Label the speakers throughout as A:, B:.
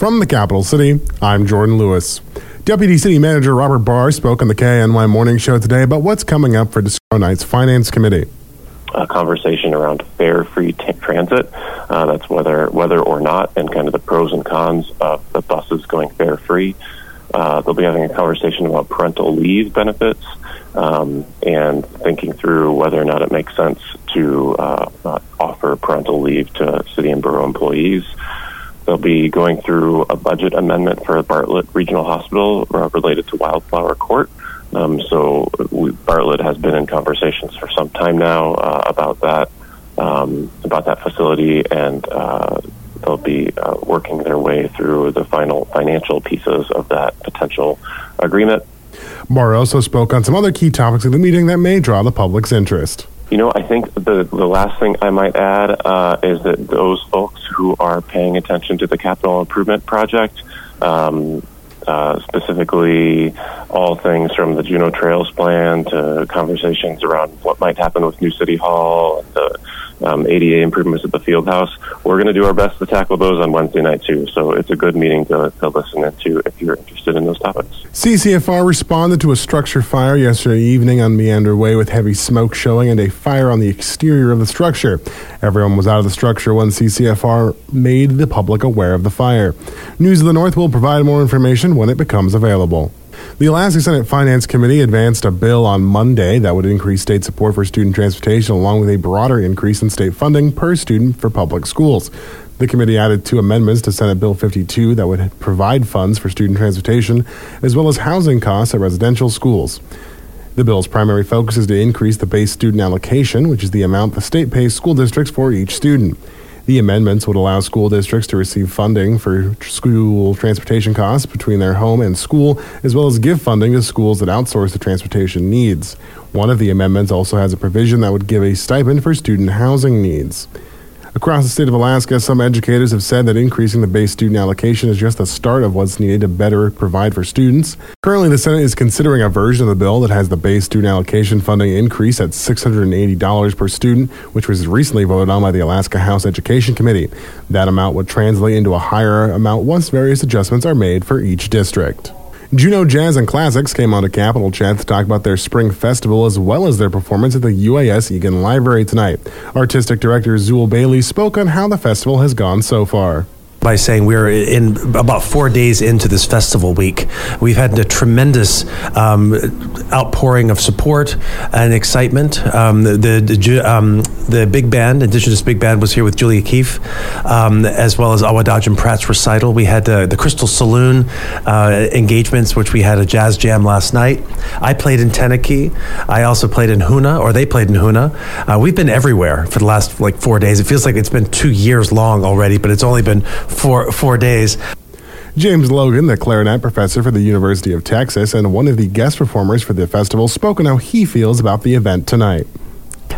A: From the capital city, I'm Jordan Lewis. Deputy City Manager Robert Barr spoke on the KINY Morning Show today about what's coming up for Discover Night's Finance Committee.
B: A conversation around fare free t- transit. Uh, that's whether whether or not, and kind of the pros and cons of the buses going fare free. Uh, they'll be having a conversation about parental leave benefits um, and thinking through whether or not it makes sense to uh, offer parental leave to city and borough employees. They'll be going through a budget amendment for Bartlett Regional Hospital uh, related to Wildflower Court. Um, so we, Bartlett has been in conversations for some time now uh, about that um, about that facility, and uh, they'll be uh, working their way through the final financial pieces of that potential agreement.
A: Barr also spoke on some other key topics of the meeting that may draw the public's interest.
B: You know, I think the the last thing I might add uh, is that those folks who are paying attention to the capital improvement project, um, uh, specifically all things from the Juneau Trails plan to conversations around what might happen with New City Hall and the um, ADA improvements at the field house. We're going to do our best to tackle those on Wednesday night too. So it's a good meeting to, to listen into if you're interested in those topics.
A: CCFR responded to a structure fire yesterday evening on Meander Way with heavy smoke showing and a fire on the exterior of the structure. Everyone was out of the structure when CCFR made the public aware of the fire. News of the North will provide more information when it becomes available. The Alaska Senate Finance Committee advanced a bill on Monday that would increase state support for student transportation along with a broader increase in state funding per student for public schools. The committee added two amendments to Senate Bill 52 that would provide funds for student transportation as well as housing costs at residential schools. The bill's primary focus is to increase the base student allocation, which is the amount the state pays school districts for each student. The amendments would allow school districts to receive funding for school transportation costs between their home and school, as well as give funding to schools that outsource the transportation needs. One of the amendments also has a provision that would give a stipend for student housing needs. Across the state of Alaska, some educators have said that increasing the base student allocation is just the start of what's needed to better provide for students. Currently, the Senate is considering a version of the bill that has the base student allocation funding increase at $680 per student, which was recently voted on by the Alaska House Education Committee. That amount would translate into a higher amount once various adjustments are made for each district. Juneau Jazz and Classics came on to Capital Chat to talk about their spring festival as well as their performance at the UAS Egan Library tonight. Artistic director Zuill Bailey spoke on how the festival has gone so far
C: by saying we're in about four days into this festival week. We've had a tremendous um, outpouring of support and excitement. Um, the the, um, the, big band, Indigenous Big Band, was here with Julia Keefe, um, as well as Awadagin Pratt's recital. We had the, the Crystal Saloon uh, engagements, which we had a jazz jam last night. I played in Tenakee. I also played in Hoonah, or they played in Hoonah. Uh, we've been everywhere for the last like four days. It feels like it's been two years long already, but it's only been four four days.
A: James Logan, the clarinet professor for the University of Texas and one of the guest performers for the festival, spoke on how he feels about the event tonight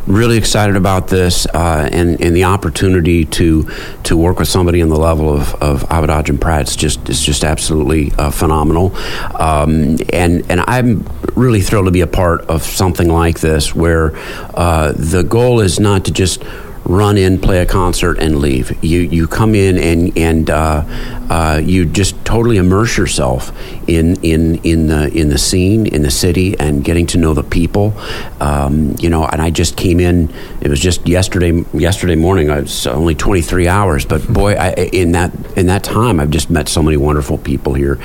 D: really excited about this uh, and, and the opportunity to to work with somebody on the level of, of Awadagin Pratt is just is just absolutely uh, phenomenal. Um, and and I'm really thrilled to be a part of something like this where uh, the goal is not to just run in, play a concert, and leave. You you come in and and uh, uh, you just totally immerse yourself in in in the in the scene, in the city, and getting to know the people. Um, you know, and I just came in. It was just yesterday yesterday morning. I was only 23 hours, but boy, I, in that in that time, I've just met so many wonderful people here.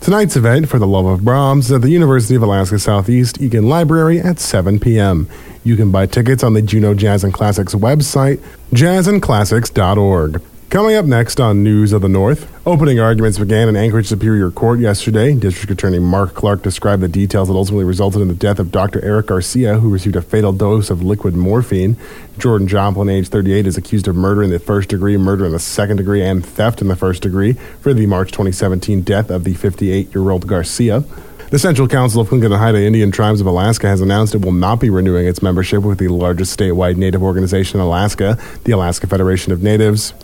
A: Tonight's event for the love of Brahms at the University of Alaska Southeast Egan Library at 7 p.m. You can buy tickets on the Juneau Jazz and Classics website, jazzandclassics.org. Coming up next on News of the North, opening arguments began in Anchorage Superior Court yesterday. District Attorney Mark Clark described the details that ultimately resulted in the death of Dr. Eric Garcia, who received a fatal dose of liquid morphine. Jordan Joplin, age 38, is accused of murder in the first degree, murder in the second degree, and theft in the first degree for the March 2017 death of the 58 year old Garcia. The Central Council of Haida Indian Tribes of Alaska has announced it will not be renewing its membership with the largest statewide Native organization in Alaska, the Alaska Federation of Natives.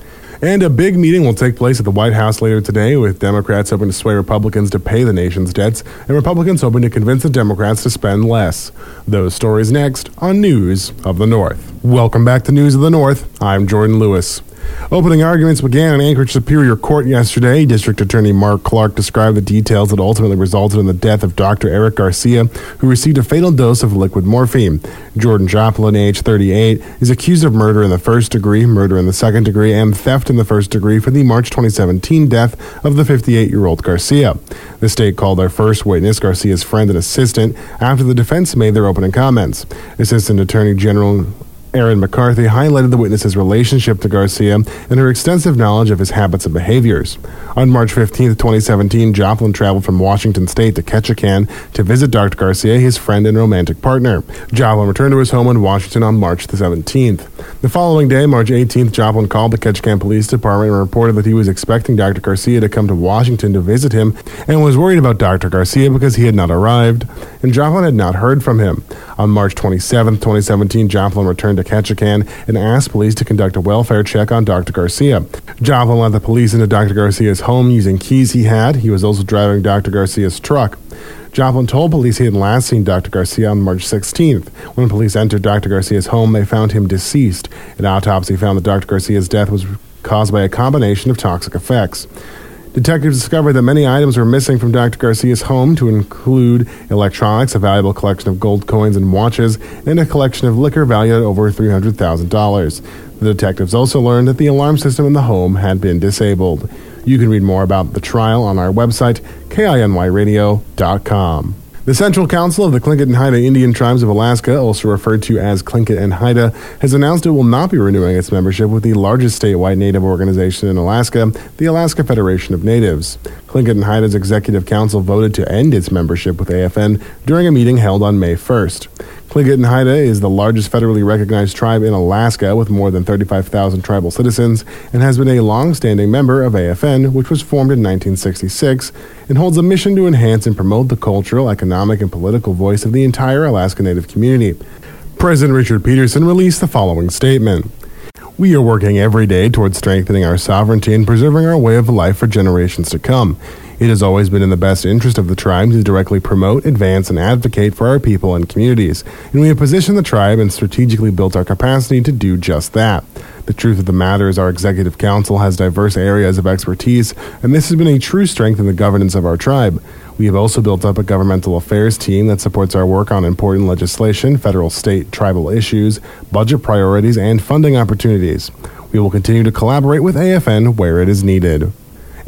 A: And a big meeting will take place at the White House later today, with Democrats hoping to sway Republicans to pay the nation's debts, and Republicans hoping to convince the Democrats to spend less. Those stories next on News of the North. Welcome back to News of the North. I'm Jordan Lewis. Opening arguments began in Anchorage Superior Court yesterday. District Attorney Mark Clark described the details that ultimately resulted in the death of Dr. Eric Garcia, who received a fatal dose of liquid morphine. Jordan Joplin, age 38, is accused of murder in the first degree, murder in the second degree, and theft in the first degree for the March 2017 death of the 58 year old Garcia. The state called their first witness, Garcia's friend and assistant, after the defense made their opening comments. Assistant Attorney General Aaron McCarthy highlighted the witness's relationship to Garcia and her extensive knowledge of his habits and behaviors. On March 15, 2017, Joplin traveled from Washington State to Ketchikan to visit Dr. Garcia, his friend and romantic partner. Joplin returned to his home in Washington on March the 17th. The following day, March 18th, Joplin called the Ketchikan Police Department and reported that he was expecting Dr. Garcia to come to Washington to visit him and was worried about Dr. Garcia because he had not arrived, and Joplin had not heard from him. On March 27, 2017, Joplin returned to Ketchikan and asked police to conduct a welfare check on Dr. Garcia. Joplin led the police into Dr. Garcia's home using keys he had. He was also driving Dr. Garcia's truck. Joplin told police he had last seen Dr. Garcia on March 16th. When police entered Dr. Garcia's home, they found him deceased. An autopsy found that Dr. Garcia's death was caused by a combination of toxic effects. Detectives discovered that many items were missing from Dr. Garcia's home, to include electronics, a valuable collection of gold coins and watches, and a collection of liquor valued at over $300,000. The detectives also learned that the alarm system in the home had been disabled. You can read more about the trial on our website, kinyradio.com. The Central Council of the Tlingit and Haida Indian Tribes of Alaska, also referred to as Tlingit and Haida, has announced it will not be renewing its membership with the largest statewide Native organization in Alaska, the Alaska Federation of Natives. Tlingit and Haida's Executive Council voted to end its membership with AFN during a meeting held on May 1st. Tlingit and Haida is the largest federally recognized tribe in Alaska with more than 35,000 tribal citizens and has been a long-standing member of AFN, which was formed in 1966 and holds a mission to enhance and promote the cultural, economic, and political voice of the entire Alaska Native community. President Richard Peterson released the following statement. We are working every day towards strengthening our sovereignty and preserving our way of life for generations to come. It has always been in the best interest of the tribe to directly promote, advance, and advocate for our people and communities, and we have positioned the tribe and strategically built our capacity to do just that. The truth of the matter is, our executive council has diverse areas of expertise, and this has been a true strength in the governance of our tribe. We have also built up a governmental affairs team that supports our work on important legislation, federal, state, tribal issues, budget priorities, and funding opportunities. We will continue to collaborate with AFN where it is needed.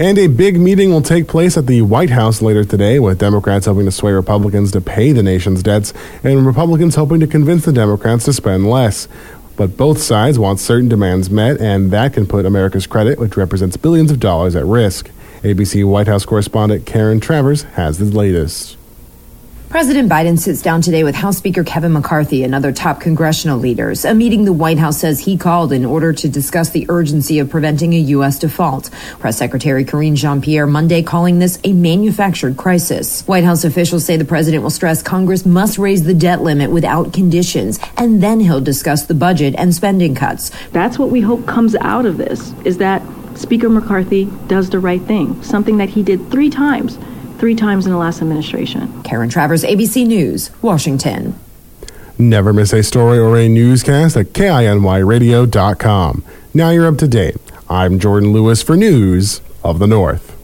A: And a big meeting will take place at the White House later today, with Democrats hoping to sway Republicans to pay the nation's debts and Republicans hoping to convince the Democrats to spend less. But both sides want certain demands met, and that can put America's credit, which represents billions of dollars, at risk. ABC White House correspondent Karen Travers has the latest.
E: President Biden sits down today with House Speaker Kevin McCarthy and other top congressional leaders, a meeting the White House says he called in order to discuss the urgency of preventing a U.S. default. Press Secretary Karine Jean Pierre Monday calling this a manufactured crisis. White House officials say the president will stress Congress must raise the debt limit without conditions, and then he'll discuss the budget and spending cuts.
F: That's what we hope comes out of this, is that Speaker McCarthy does the right thing, something that he did three times three times in the last administration.
E: Karen Travers, ABC News, Washington.
A: Never miss a story or a newscast at KINYradio.com. Now you're up to date. I'm Jordan Lewis for News of the North.